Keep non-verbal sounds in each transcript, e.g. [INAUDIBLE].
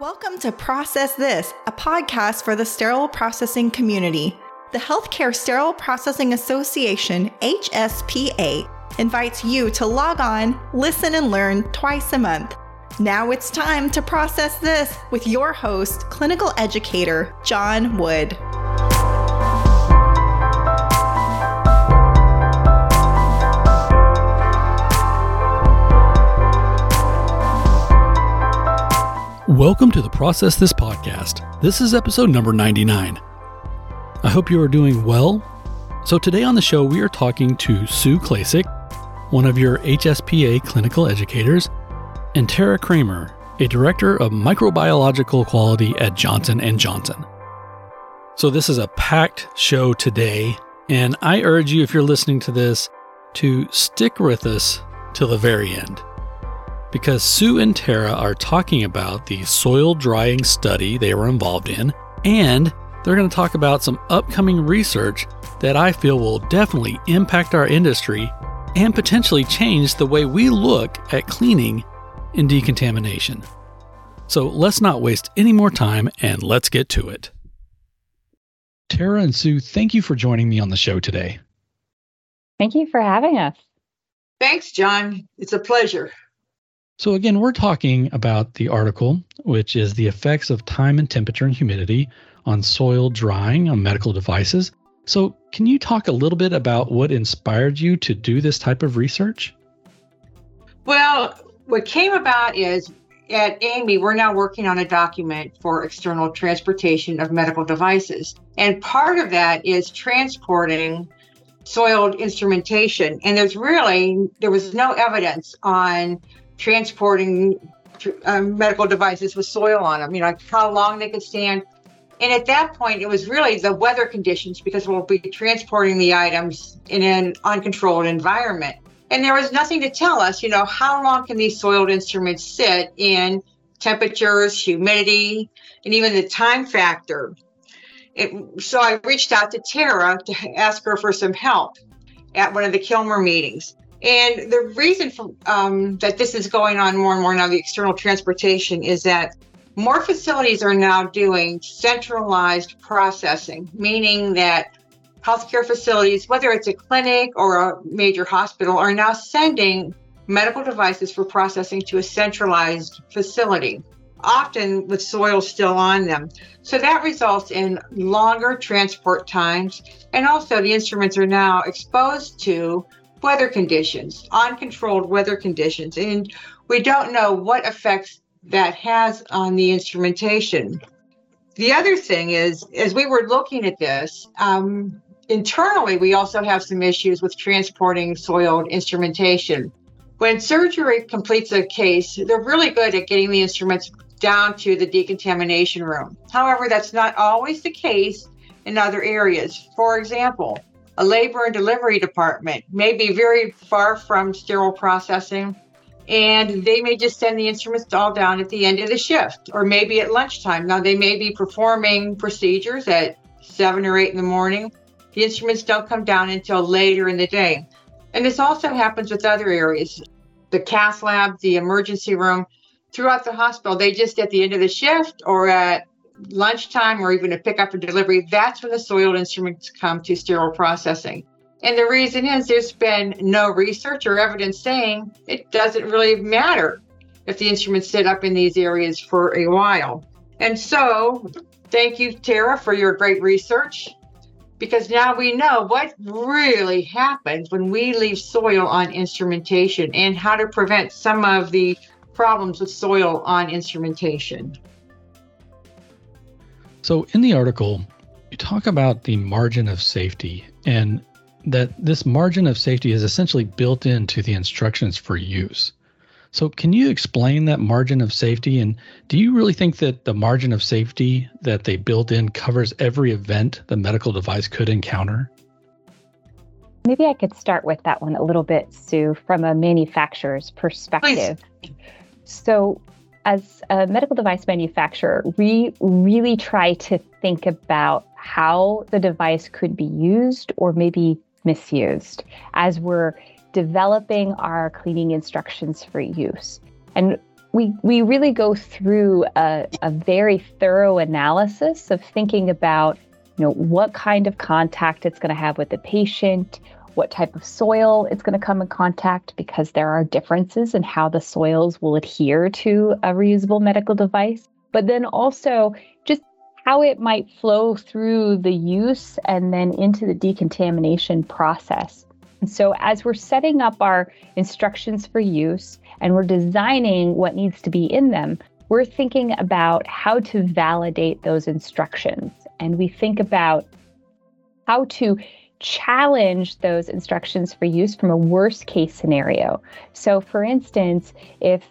Welcome to Process This, a podcast for the sterile processing community. The Healthcare Sterile Processing Association, HSPA, invites you to log on, listen, and learn twice a month. Now it's time to process this with your host, clinical educator Jon Wood. Welcome to the Process This podcast. This is episode number 99. I hope you are doing well. So, today on the show, we are talking to Sue Klacik, one of your HSPA clinical educators, and Terra Kremer, a director of microbiological quality at Johnson & Johnson. So, this is a packed show today, and I urge you, if you're listening to this, to stick with us till the very end because Sue and Terra are talking about the soil drying study they were involved in, and they're going to talk about some upcoming research that I feel will definitely impact our industry and potentially change the way we look at cleaning and decontamination. So let's not waste any more time and let's get to it. Terra and Sue, thank you for joining me on the show today. Thank you for having us. Thanks, Jon. It's a pleasure. So, again, we're talking about the article, which is the effects of time and temperature and humidity on soil drying on medical devices. So, can you talk a little bit about what inspired you to do this type of research? Well, what came about is at AAMI, we're now working on a document for external transportation of medical devices. And part of that is transporting soiled instrumentation. And there's really, there was no evidence on transporting um, medical devices with soil on them, you know, how long they could stand. And at that point, it was really the weather conditions because we'll be transporting the items in an uncontrolled environment. And there was nothing to tell us, you know, how long can these soiled instruments sit in temperatures, humidity, and even the time factor. It, so I reached out to Tara to ask her for some help at one of the Kilmer meetings. And the reason for, um, that this is going on more and more now, the external transportation, is that more facilities are now doing centralized processing, meaning that healthcare facilities, whether it's a clinic or a major hospital, are now sending medical devices for processing to a centralized facility, often with soil still on them. So that results in longer transport times, and also the instruments are now exposed to weather conditions, uncontrolled weather conditions, and we don't know what effects that has on the instrumentation. The other thing is, as we were looking at this, um, internally, we also have some issues with transporting soiled instrumentation. When surgery completes a case, they're really good at getting the instruments down to the decontamination room. However, that's not always the case in other areas. For example, a labor and delivery department may be very far from sterile processing and they may just send the instruments all down at the end of the shift or maybe at lunchtime. Now, they may be performing procedures at seven or eight in the morning. The instruments don't come down until later in the day. And this also happens with other areas the cath lab, the emergency room. Throughout the hospital, they just at the end of the shift or at lunchtime or even a pickup or delivery, that's when the soiled instruments come to sterile processing. And the reason is there's been no research or evidence saying it doesn't really matter if the instruments sit up in these areas for a while. And so, thank you, Terra, for your great research because now we know what really happens when we leave soil on instrumentation and how to prevent some of the problems with soil on instrumentation. So, in the article, you talk about the margin of safety and that this margin of safety is essentially built into the instructions for use. So, can you explain that margin of safety? And do you really think that the margin of safety that they built in covers every event the medical device could encounter? Maybe I could start with that one a little bit, Sue, from a manufacturer's perspective. Please. So, as a medical device manufacturer, we really try to think about how the device could be used or maybe misused as we're developing our cleaning instructions for use. And we we really go through a, a very thorough analysis of thinking about you know what kind of contact it's going to have with the patient what type of soil it's going to come in contact because there are differences in how the soils will adhere to a reusable medical device. But then also just how it might flow through the use and then into the decontamination process. And so as we're setting up our instructions for use and we're designing what needs to be in them we're thinking about how to validate those instructions. And we think about how to challenge those instructions for use from a worst case scenario. So, for instance, if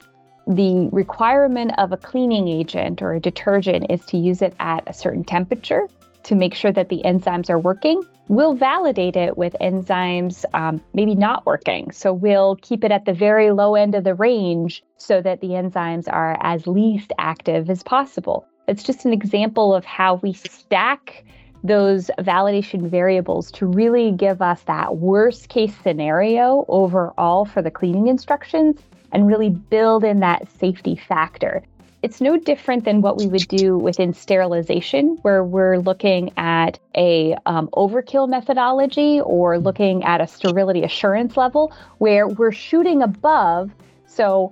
the requirement of a cleaning agent or a detergent is to use it at a certain temperature to make sure that the enzymes are working, we'll validate it with enzymes um, maybe not working. So we'll keep it at the very low end of the range so that the enzymes are as least active as possible. It's just an example of how we stack those validation variables to really give us that worst case scenario overall for the cleaning instructions and really build in that safety factor. It's no different than what we would do within sterilization, where we're looking at a um, overkill methodology or looking at a sterility assurance level, where we're shooting above. So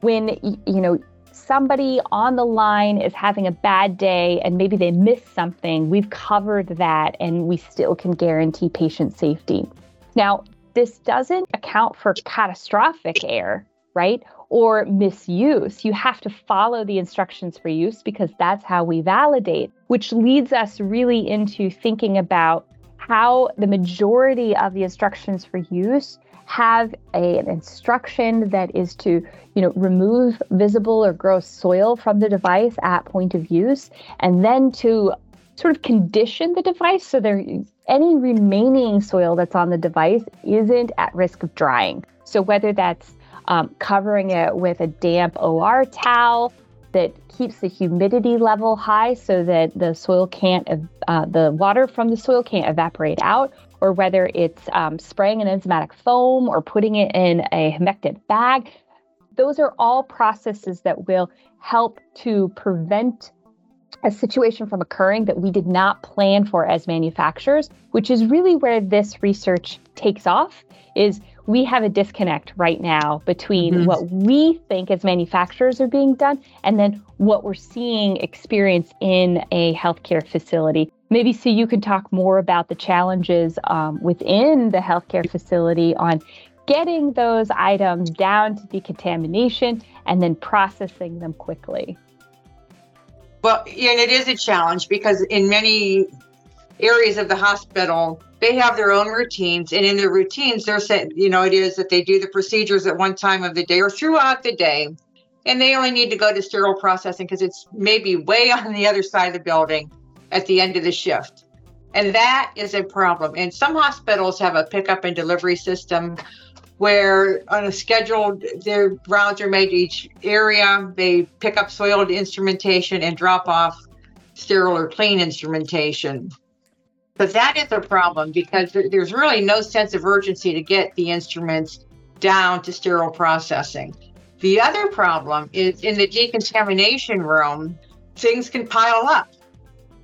when you know somebody on the line is having a bad day and maybe they missed something, we've covered that and we still can guarantee patient safety. Now, this doesn't account for catastrophic error, right? Or misuse. You have to follow the instructions for use because that's how we validate, which leads us really into thinking about how the majority of the instructions for use have a, an instruction that is to you know remove visible or gross soil from the device at point of use and then to sort of condition the device so there any remaining soil that's on the device isn't at risk of drying. So whether that's um, covering it with a damp or towel that keeps the humidity level high so that the soil can't uh, the water from the soil can't evaporate out or whether it's um, spraying an enzymatic foam or putting it in a humectant bag. Those are all processes that will help to prevent a situation from occurring that we did not plan for as manufacturers, which is really where this research takes off is we have a disconnect right now between mm-hmm. what we think as manufacturers are being done and then what we're seeing experienced in a healthcare facility. Maybe so you can talk more about the challenges um, within the healthcare facility on getting those items down to decontamination and then processing them quickly. Well, and it is a challenge because in many areas of the hospital, they have their own routines, and in their routines, they're saying, you know, it is that they do the procedures at one time of the day or throughout the day, and they only need to go to sterile processing because it's maybe way [LAUGHS] on the other side of the building at the end of the shift. And that is a problem. And some hospitals have a pickup and delivery system where on a scheduled their rounds are made to each area. They pick up soiled instrumentation and drop off sterile or clean instrumentation. But that is a problem because there's really no sense of urgency to get the instruments down to sterile processing. The other problem is in the decontamination room, things can pile up.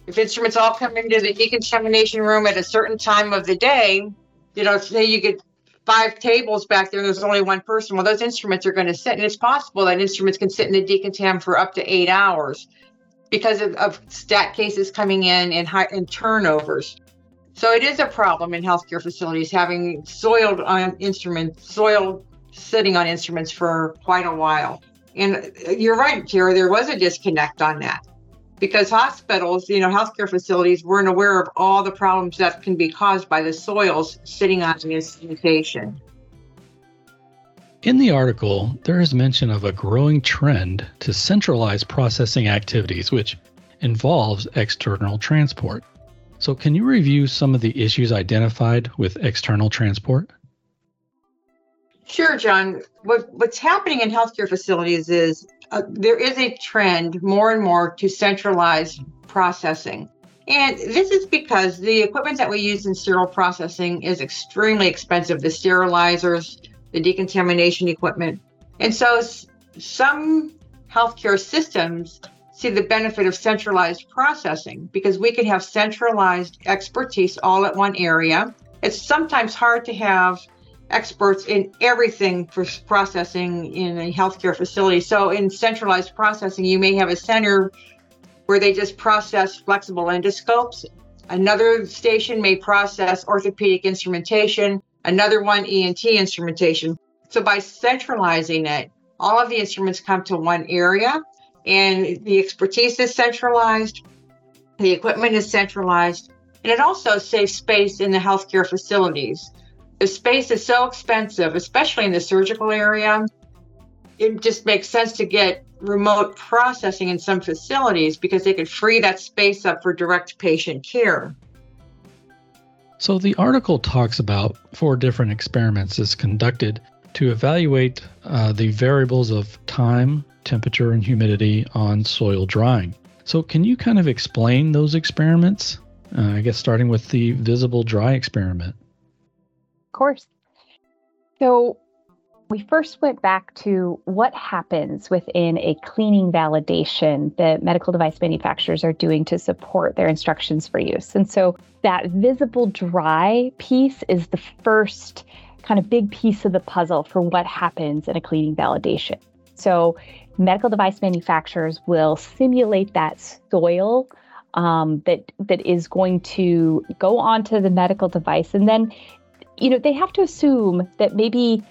If instruments all come into the decontamination room at a certain time of the day, you know, say you get five tables back there and there's only one person, well, those instruments are going to sit. And it's possible that instruments can sit in the decontam for up to eight hours because of, of stat cases coming in and, high, and turnovers. So it is a problem in healthcare facilities having soiled on instruments, soil sitting on instruments for quite a while. And you're right, Terra, there was a disconnect on that because hospitals, you know, healthcare facilities weren't aware of all the problems that can be caused by the soils sitting on the instrumentation. In the article, there is mention of a growing trend to centralize processing activities, which involves external transport. So, can you review some of the issues identified with external transport? Sure, Jon. What, what's happening in healthcare facilities is uh, there is a trend more and more to centralized processing. And this is because the equipment that we use in sterile processing is extremely expensive the sterilizers, the decontamination equipment. And so some healthcare systems see the benefit of centralized processing because we can have centralized expertise all at one area. It's sometimes hard to have experts in everything for processing in a healthcare facility. So, in centralized processing, you may have a center where they just process flexible endoscopes. Another station may process orthopedic instrumentation, another one ENT instrumentation. So, by centralizing it, all of the instruments come to one area and the expertise is centralized, the equipment is centralized, and it also saves space in the healthcare facilities. The space is so expensive, especially in the surgical area. It just makes sense to get remote processing in some facilities because they could free that space up for direct patient care. So, the article talks about four different experiments is conducted to evaluate uh, the variables of time, temperature, and humidity on soil drying. So, can you kind of explain those experiments? Uh, I guess starting with the visible dry experiment. Of course. So, we first went back to what happens within a cleaning validation that medical device manufacturers are doing to support their instructions for use. And so, that visible dry piece is the first kind of big piece of the puzzle for what happens in a cleaning validation. So, medical device manufacturers will simulate that soil um, that that is going to go onto the medical device, and then, you know, they have to assume that maybe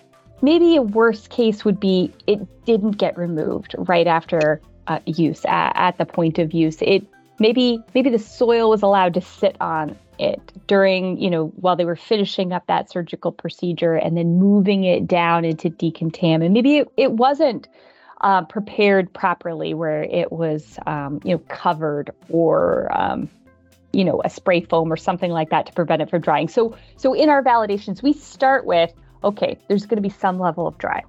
maybe a worst case would be it didn't get removed right after uh, use at, at the point of use. It maybe maybe the soil was allowed to sit on it during, you know, while they were finishing up that surgical procedure and then moving it down into decontaminant. Maybe it, it wasn't uh, prepared properly where it was, um, you know, covered or, um, you know, a spray foam or something like that to prevent it from drying. So, so in our validations, we start with, okay, there's going to be some level of dry.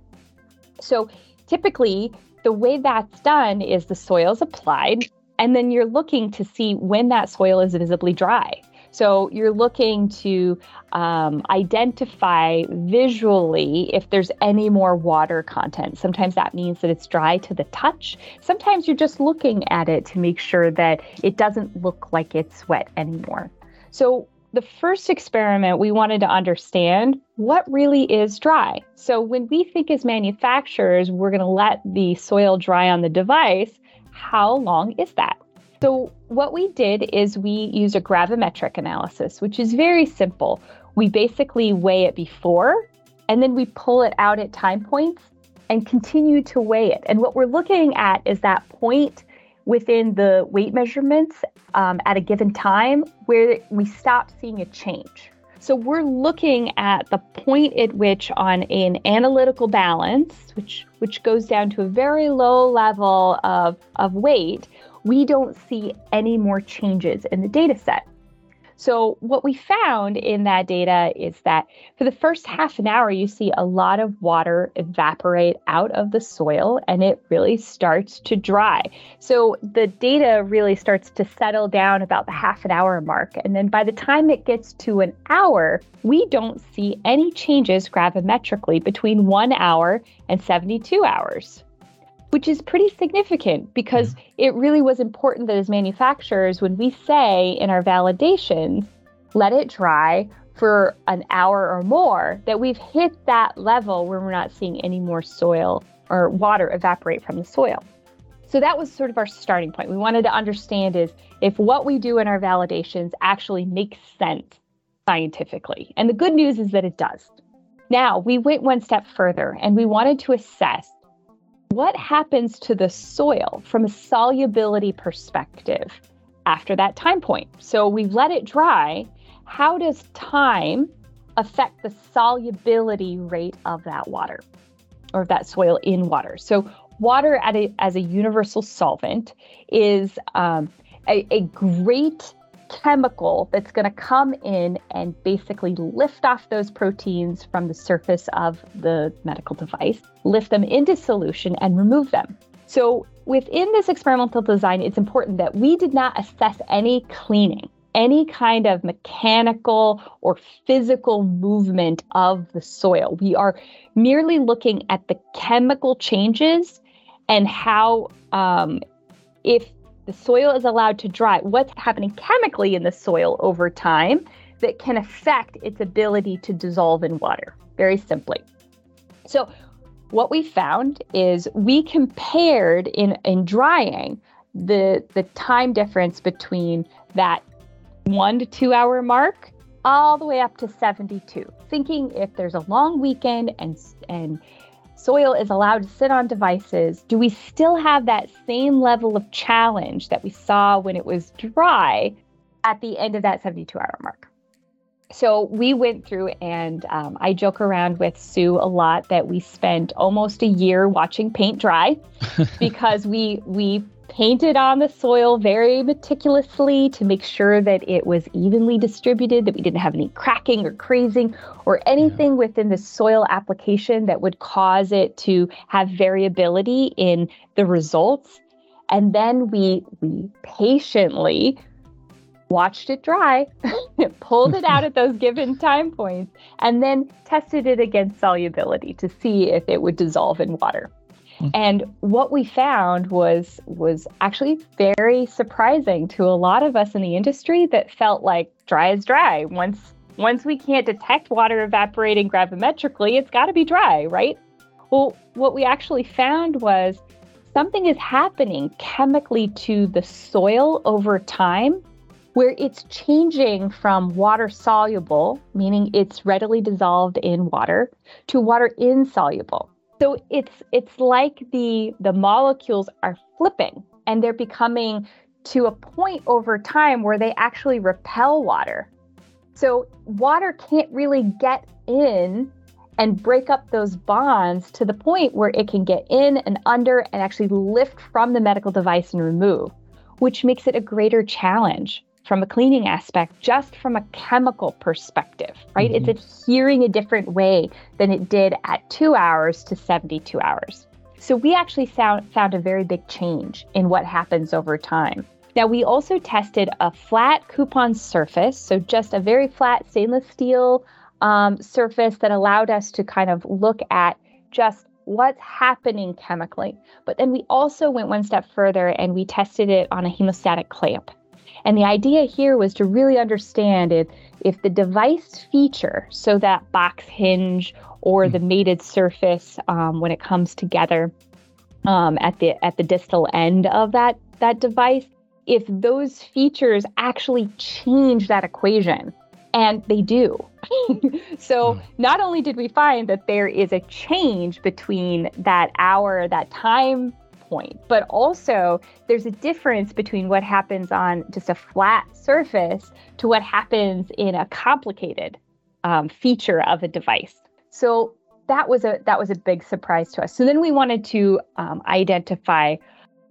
So typically, the way that's done is the soil is applied, and then you're looking to see when that soil is visibly dry. So you're looking to um, identify visually if there's any more water content. Sometimes that means that it's dry to the touch. Sometimes you're just looking at it to make sure that it doesn't look like it's wet anymore. So the first experiment, we wanted to understand what really is dry. So when we think as manufacturers, we're going to let the soil dry on the device, how long is that? So, what we did is we use a gravimetric analysis, which is very simple. We basically weigh it before and then we pull it out at time points and continue to weigh it. And what we're looking at is that point within the weight measurements um, at a given time where we stop seeing a change. So we're looking at the point at which on an analytical balance, which which goes down to a very low level of, of weight, we don't see any more changes in the data set. So, what we found in that data is that for the first half an hour, you see a lot of water evaporate out of the soil and it really starts to dry. So, the data really starts to settle down about the half an hour mark. And then by the time it gets to an hour, we don't see any changes gravimetrically between one hour and 72 hours which is pretty significant because mm-hmm. it really was important that as manufacturers, when we say in our validations, let it dry for an hour or more, that we've hit that level where we're not seeing any more soil or water evaporate from the soil. So that was sort of our starting point. We wanted to understand is if what we do in our validations actually makes sense scientifically. And the good news is that it does. Now, we went one step further and we wanted to assess what happens to the soil from a solubility perspective after that time point? So we've let it dry. How does time affect the solubility rate of that water or of that soil in water? So, water a, as a universal solvent is um, a, a great chemical that's going to come in and basically lift off those proteins from the surface of the medical device, lift them into solution, and remove them. So, within this experimental design, it's important that we did not assess any cleaning, any kind of mechanical or physical movement of the soil. We are merely looking at the chemical changes and how um, if the soil is allowed to dry, what's happening chemically in the soil over time that can affect its ability to dissolve in water, very simply. So, what we found is we compared in, in drying the, the time difference between that one to two hour mark all the way up to 72, thinking if there's a long weekend and, and soil is allowed to sit on devices, do we still have that same level of challenge that we saw when it was dry at the end of that 72 hour mark? So we went through, and um, I joke around with Sue a lot that we spent almost a year watching paint dry [LAUGHS] because we we painted on the soil very meticulously to make sure that it was evenly distributed, that we didn't have any cracking or crazing or anything yeah. within the soil application that would cause it to have variability in the results. And then we we patiently watched it dry, [LAUGHS] pulled it out at those given time points, and then tested it against solubility to see if it would dissolve in water. Hmm. And what we found was was actually very surprising to a lot of us in the industry that felt like dry is dry. Once once we can't detect water evaporating gravimetrically, it's got to be dry, right? Well, what we actually found was something is happening chemically to the soil over time where it's changing from water soluble, meaning it's readily dissolved in water, to water insoluble, so it's it's like the the molecules are flipping and they're becoming to a point over time where they actually repel water. So water can't really get in and break up those bonds to the point where it can get in and under and actually lift from the medical device and remove, which makes it a greater challenge from a cleaning aspect, just from a chemical perspective, right? Mm-hmm. It's adhering a different way than it did at two hours to 72 hours. So we actually found, found a very big change in what happens over time. Now, we also tested a flat coupon surface, so just a very flat stainless steel um, surface that allowed us to kind of look at just what's happening chemically. But then we also went one step further and we tested it on a hemostatic clamp. And the idea here was to really understand if, if the device feature, so that box hinge or the hmm. mated surface um, when it comes together um, at the at the distal end of that that device, if those features actually change that equation, and they do. [LAUGHS] so hmm. not only did we find that there is a change between that hour, that time point. But also, there's a difference between what happens on just a flat surface to what happens in a complicated um, feature of a device. So that was a that was a big surprise to us. So then we wanted to um, identify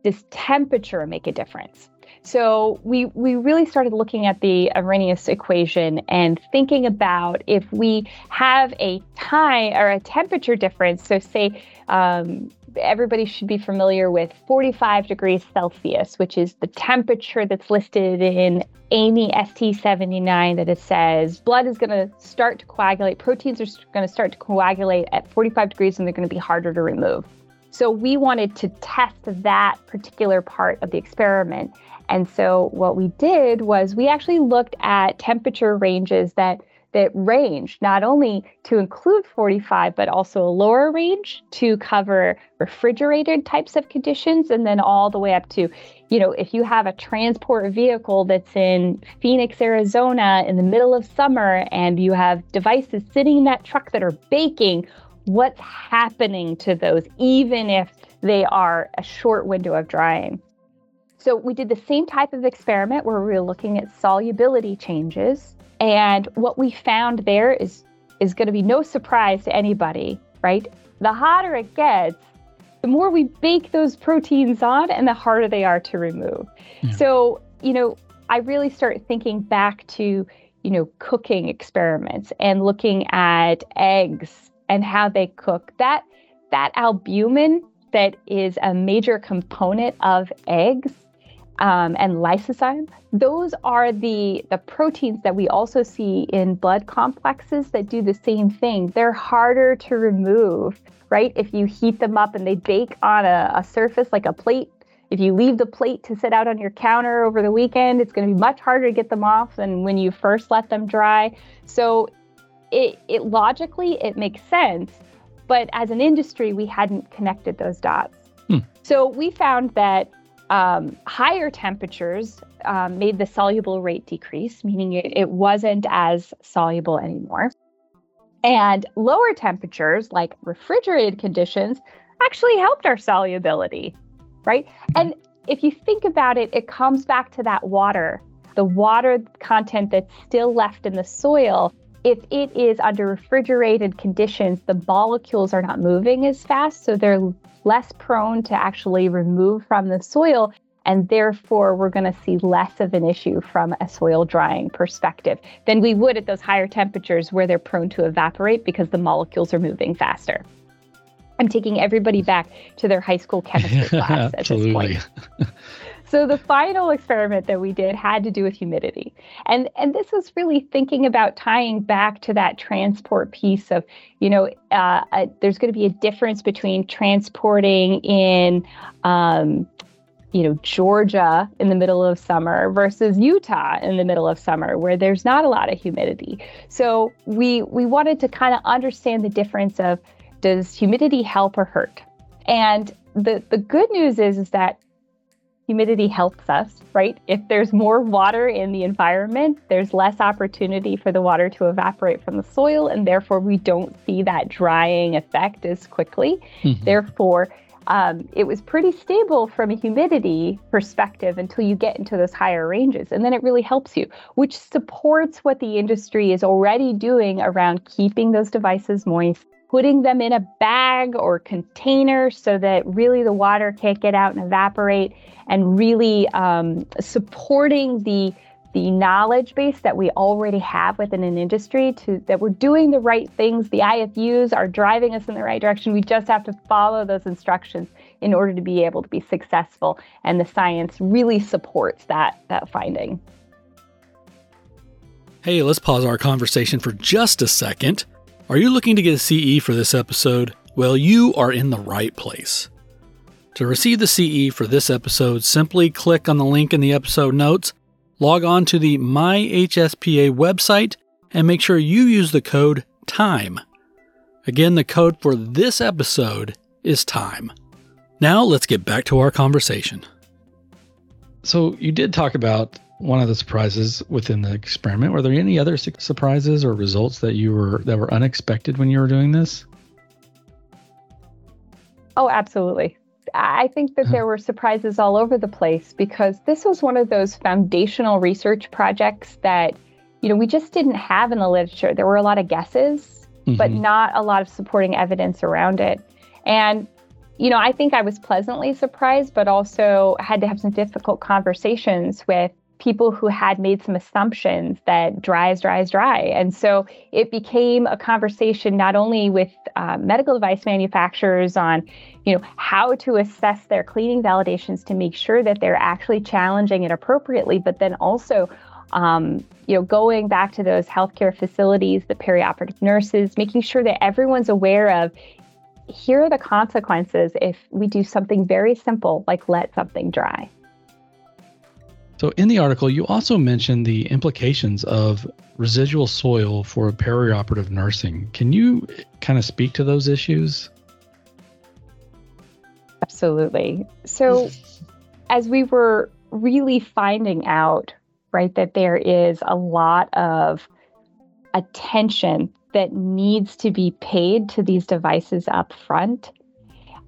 does temperature make a difference? So we we really started looking at the Arrhenius equation and thinking about if we have a time or a temperature difference. So say um, everybody should be familiar with 45 degrees Celsius, which is the temperature that's listed in AAMI ST79 that it says blood is going to start to coagulate, proteins are going to start to coagulate at 45 degrees and they're going to be harder to remove. So we wanted to test that particular part of the experiment. And so what we did was we actually looked at temperature ranges that that range not only to include 45, but also a lower range to cover refrigerated types of conditions, and then all the way up to, you know, if you have a transport vehicle that's in Phoenix, Arizona in the middle of summer, and you have devices sitting in that truck that are baking, what's happening to those, even if they are a short window of drying? So we did the same type of experiment where we were looking at solubility changes and what we found there is is going to be no surprise to anybody, right? The hotter it gets, the more we bake those proteins on and the harder they are to remove. Yeah. So, you know, I really start thinking back to, you know, cooking experiments and looking at eggs and how they cook. That that albumin that is a major component of eggs um, and lysozyme. Those are the, the proteins that we also see in blood complexes that do the same thing. They're harder to remove, right? If you heat them up and they bake on a, a surface like a plate, if you leave the plate to sit out on your counter over the weekend, it's going to be much harder to get them off than when you first let them dry. So it, it logically it makes sense, but as an industry, we hadn't connected those dots. Hmm. So we found that um, higher temperatures um, made the soluble rate decrease, meaning it, it wasn't as soluble anymore. And lower temperatures, like refrigerated conditions, actually helped our solubility, right? And if you think about it, it comes back to that water, the water content that's still left in the soil. If it is under refrigerated conditions, the molecules are not moving as fast, so they're less prone to actually remove from the soil. And therefore, we're going to see less of an issue from a soil drying perspective than we would at those higher temperatures where they're prone to evaporate because the molecules are moving faster. I'm taking everybody back to their high school chemistry [LAUGHS] class at this point. So the final experiment that we did had to do with humidity. And and this was really thinking about tying back to that transport piece of, you know, uh, uh, there's going to be a difference between transporting in um, you know Georgia in the middle of summer versus Utah in the middle of summer where there's not a lot of humidity. So we we wanted to kind of understand the difference of does humidity help or hurt? And the the good news is is that humidity helps us, right? If there's more water in the environment, there's less opportunity for the water to evaporate from the soil, and therefore we don't see that drying effect as quickly. Mm-hmm. Therefore, um, it was pretty stable from a humidity perspective until you get into those higher ranges. And then it really helps you, which supports what the industry is already doing around keeping those devices moist, putting them in a bag or container so that really the water can't get out and evaporate, and really um, supporting the the knowledge base that we already have within an industry to that we're doing the right things. The ifus are driving us in the right direction. We just have to follow those instructions in order to be able to be successful. And the science really supports that that finding. Hey let's pause our conversation for just a second are you looking to get a CE for this episode? Well, you are in the right place. To receive the CE for this episode, simply click on the link in the episode notes, log on to the MyHSPA website, and make sure you use the code TIME. Again, the code for this episode is TIME. Now, let's get back to our conversation. So, you did talk about one of the surprises within the experiment. Were there any other su- surprises or results that you were that were unexpected when you were doing this? Oh, absolutely. I think that there were surprises all over the place because this was one of those foundational research projects that, you know, we just didn't have in the literature. There were a lot of guesses, mm-hmm. but not a lot of supporting evidence around it. And, you know, I think I was pleasantly surprised, but also had to have some difficult conversations with people who had made some assumptions that dry is dry is dry. And so it became a conversation not only with uh, medical device manufacturers on, you know, how to assess their cleaning validations to make sure that they're actually challenging it appropriately, but then also um, you know, going back to those healthcare facilities, the perioperative nurses, making sure that everyone's aware of here are the consequences if we do something very simple like let something dry. So, in the article, you also mentioned the implications of residual soil for perioperative nursing. Can you kind of speak to those issues? Absolutely. So, as we were really finding out, right, that there is a lot of attention that needs to be paid to these devices up front,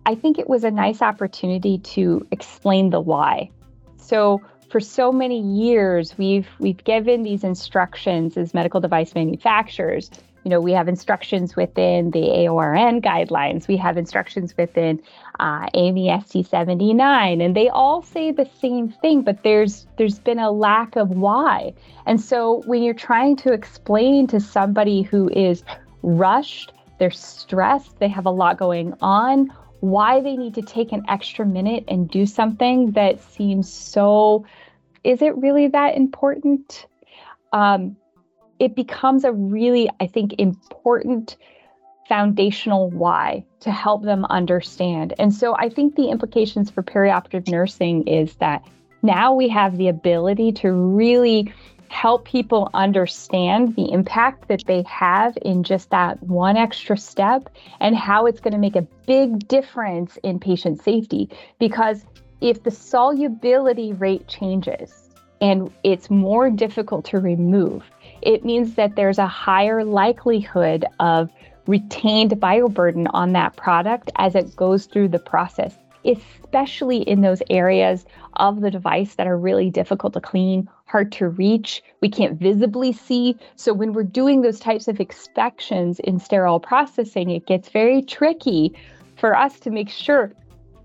I think it was a nice opportunity to explain the why. So, for so many years we've we've given these instructions as medical device manufacturers. You know we have instructions within the AORN guidelines. We have instructions within uh, AAMI 79 and they all say the same thing but there's there's been a lack of why. And so when you're trying to explain to somebody who is rushed they're stressed they have a lot going on why they need to take an extra minute and do something that seems so is it really that important um, it becomes a really i think important foundational why to help them understand and so i think the implications for perioperative nursing is that now we have the ability to really help people understand the impact that they have in just that one extra step and how it's going to make a big difference in patient safety. Because if the solubility rate changes and it's more difficult to remove, it means that there's a higher likelihood of retained bioburden on that product as it goes through the process, especially in those areas of the device that are really difficult to clean hard to reach, we can't visibly see. So when we're doing those types of inspections in sterile processing, it gets very tricky for us to make sure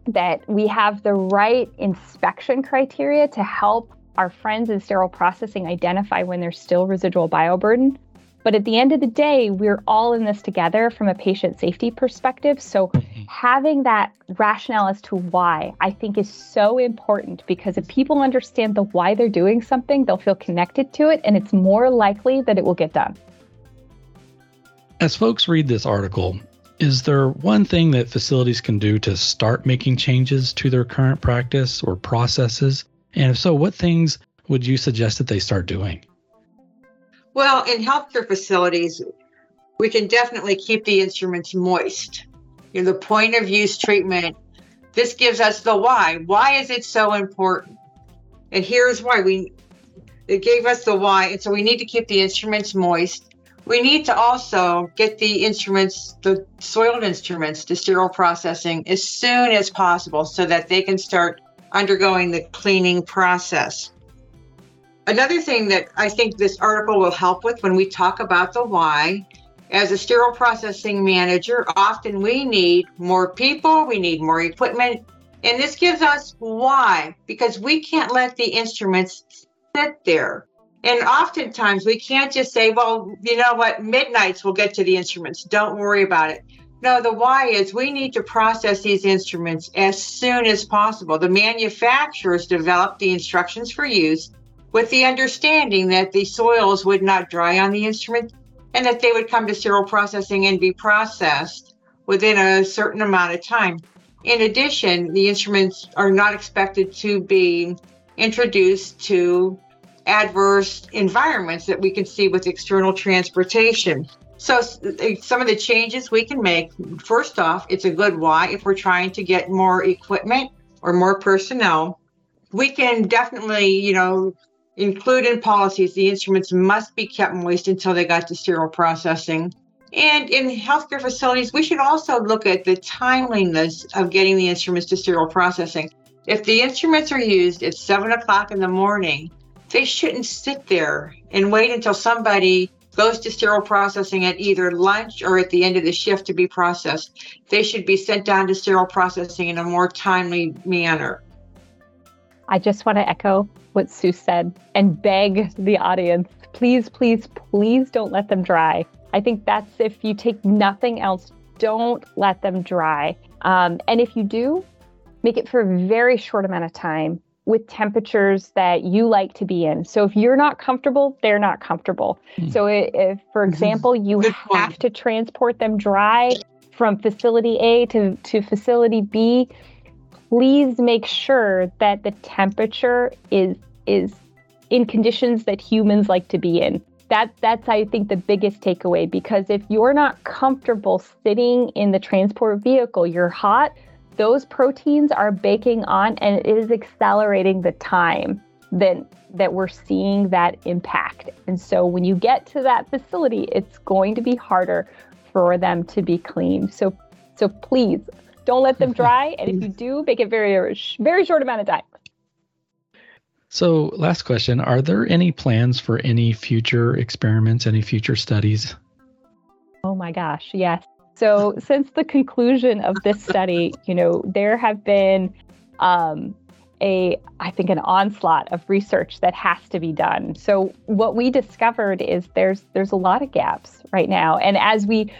that we have the right inspection criteria to help our friends in sterile processing identify when there's still residual bioburden but at the end of the day, we're all in this together from a patient safety perspective. So mm-hmm. having that rationale as to why I think is so important because if people understand the why they're doing something, they'll feel connected to it and it's more likely that it will get done. As folks read this article, is there one thing that facilities can do to start making changes to their current practice or processes? And if so, what things would you suggest that they start doing? Well, in healthcare facilities, we can definitely keep the instruments moist. You know, the point of use treatment, this gives us the why. Why is it so important? And here's why we it gave us the why. And so we need to keep the instruments moist. We need to also get the instruments, the soiled instruments, to sterile processing as soon as possible so that they can start undergoing the cleaning process. Another thing that I think this article will help with when we talk about the why, as a sterile processing manager, often we need more people, we need more equipment. And this gives us why, because we can't let the instruments sit there. And oftentimes we can't just say, well, you know what, midnights we'll get to the instruments. Don't worry about it. No, the why is we need to process these instruments as soon as possible. The manufacturers develop the instructions for use with the understanding that the soils would not dry on the instrument and that they would come to sterile processing and be processed within a certain amount of time. In addition, the instruments are not expected to be introduced to adverse environments that we can see with external transportation. So, some of the changes we can make first off, it's a good why if we're trying to get more equipment or more personnel. We can definitely, you know, include in policies the instruments must be kept moist until they got to sterile processing. And in healthcare facilities, we should also look at the timeliness of getting the instruments to sterile processing. If the instruments are used at seven o'clock in the morning, they shouldn't sit there and wait until somebody goes to sterile processing at either lunch or at the end of the shift to be processed. They should be sent down to sterile processing in a more timely manner. I just want to echo what Sue said and beg the audience please, please, please don't let them dry. I think that's if you take nothing else, don't let them dry. Um, and if you do, make it for a very short amount of time with temperatures that you like to be in. So if you're not comfortable, they're not comfortable. Mm. So if, for mm-hmm. example, you have to transport them dry from facility A to, to facility B, please make sure that the temperature is is in conditions that humans like to be in. That that's I think the biggest takeaway because if you're not comfortable sitting in the transport vehicle, you're hot, those proteins are baking on and it is accelerating the time that that we're seeing that impact. And so when you get to that facility, it's going to be harder for them to be clean. So so please don't let them [LAUGHS] dry. and if you do, make it very, very short amount of time. So, last question Are there any plans for any future experiments, any future studies? Oh my gosh, yes. So, since the conclusion of this study, you know, there have been um, a, I think, an onslaught of research that has to be done. So, what we discovered is there's there's a lot of gaps right now, and as we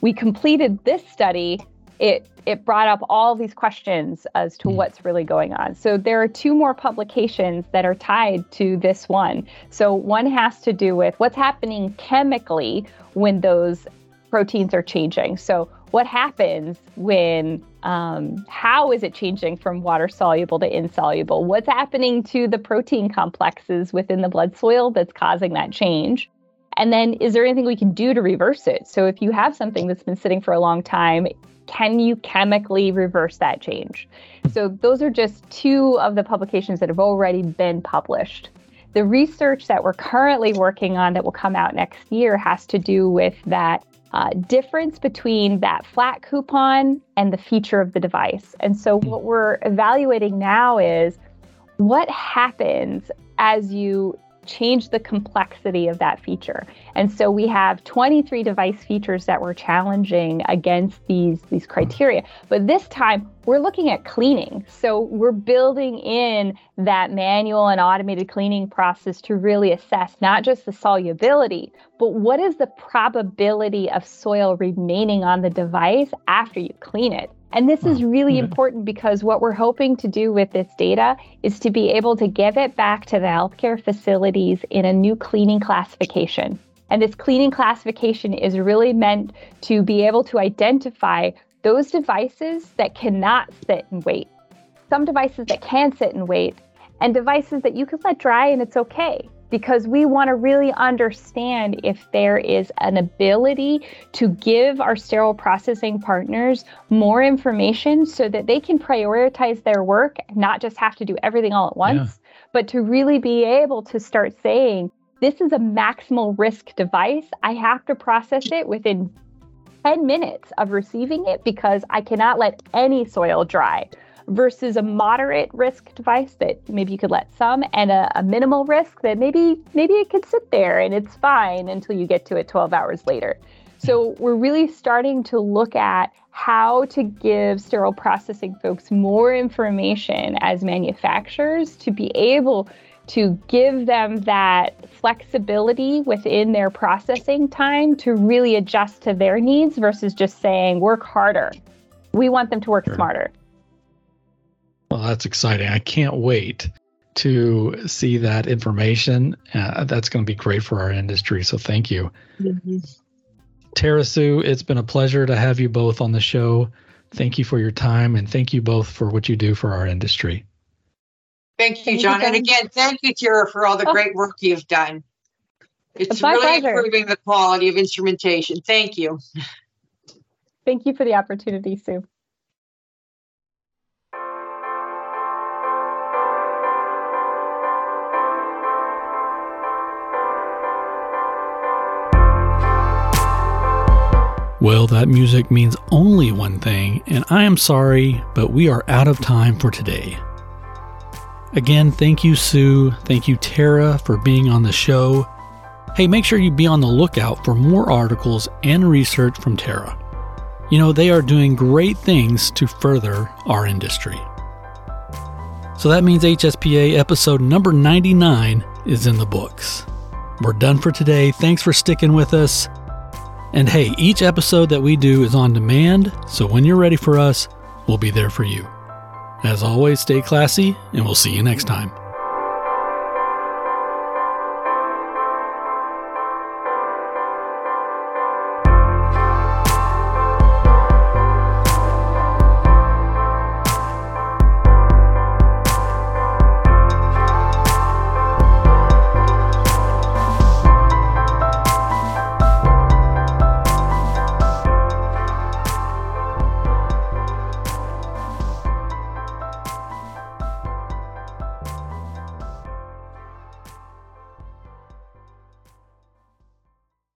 we completed this study, it it brought up all these questions as to hmm. what's really going on. So there are two more publications that are tied to this one. So one has to do with what's happening chemically when those proteins are changing. So what happens when um, how is it changing from water soluble to insoluble? What's happening to the protein complexes within the blood soil that's causing that change? And then, is there anything we can do to reverse it? So, if you have something that's been sitting for a long time, can you chemically reverse that change? So, those are just two of the publications that have already been published. The research that we're currently working on that will come out next year has to do with that uh, difference between that flat coupon and the feature of the device. And so, what we're evaluating now is what happens as you change the complexity of that feature. And so we have 23 device features that we're challenging against these, these criteria. But this time we're looking at cleaning. So we're building in that manual and automated cleaning process to really assess not just the solubility, but what is the probability of soil remaining on the device after you clean it. And this is really mm-hmm. important because what we're hoping to do with this data is to be able to give it back to the healthcare facilities in a new cleaning classification. And this cleaning classification is really meant to be able to identify those devices that cannot sit and wait, some devices that can sit and wait, and devices that you can let dry and it's okay because we want to really understand if there is an ability to give our sterile processing partners more information so that they can prioritize their work, not just have to do everything all at once, yeah. but to really be able to start saying, this is a maximal risk device. I have to process it within 10 minutes of receiving it because I cannot let any soil dry versus a moderate risk device that maybe you could let some and a, a, minimal risk that maybe maybe it could sit there and it's fine until you get to it 12 hours later so we're really starting to look at how to give sterile processing folks more information as manufacturers to be able to give them that flexibility within their processing time to really adjust to their needs versus just saying work harder. We want them to work sure. smarter. Well, that's exciting. I can't wait to see that information. Uh, that's going to be great for our industry. So thank you. Mm-hmm. Terra Sue, it's been a pleasure to have you both on the show. Thank you for your time and thank you both for what you do for our industry. Thank you, Jon. And again, thank you, Terra, for all the oh. great work you've done. It's, it's really pleasure. improving the quality of instrumentation. Thank you. Thank you for the opportunity, Sue. Well, that music means only one thing, and I am sorry, but we are out of time for today. Again, thank you, Sue. Thank you, Terra, for being on the show. Hey, make sure you be on the lookout for more articles and research from Terra. You know, they are doing great things to further our industry. So that means HSPA episode number 99 is in the books. We're done for today. Thanks for sticking with us. And hey, each episode that we do is on demand, so when you're ready for us, we'll be there for you. As always, stay classy, and we'll see you next time.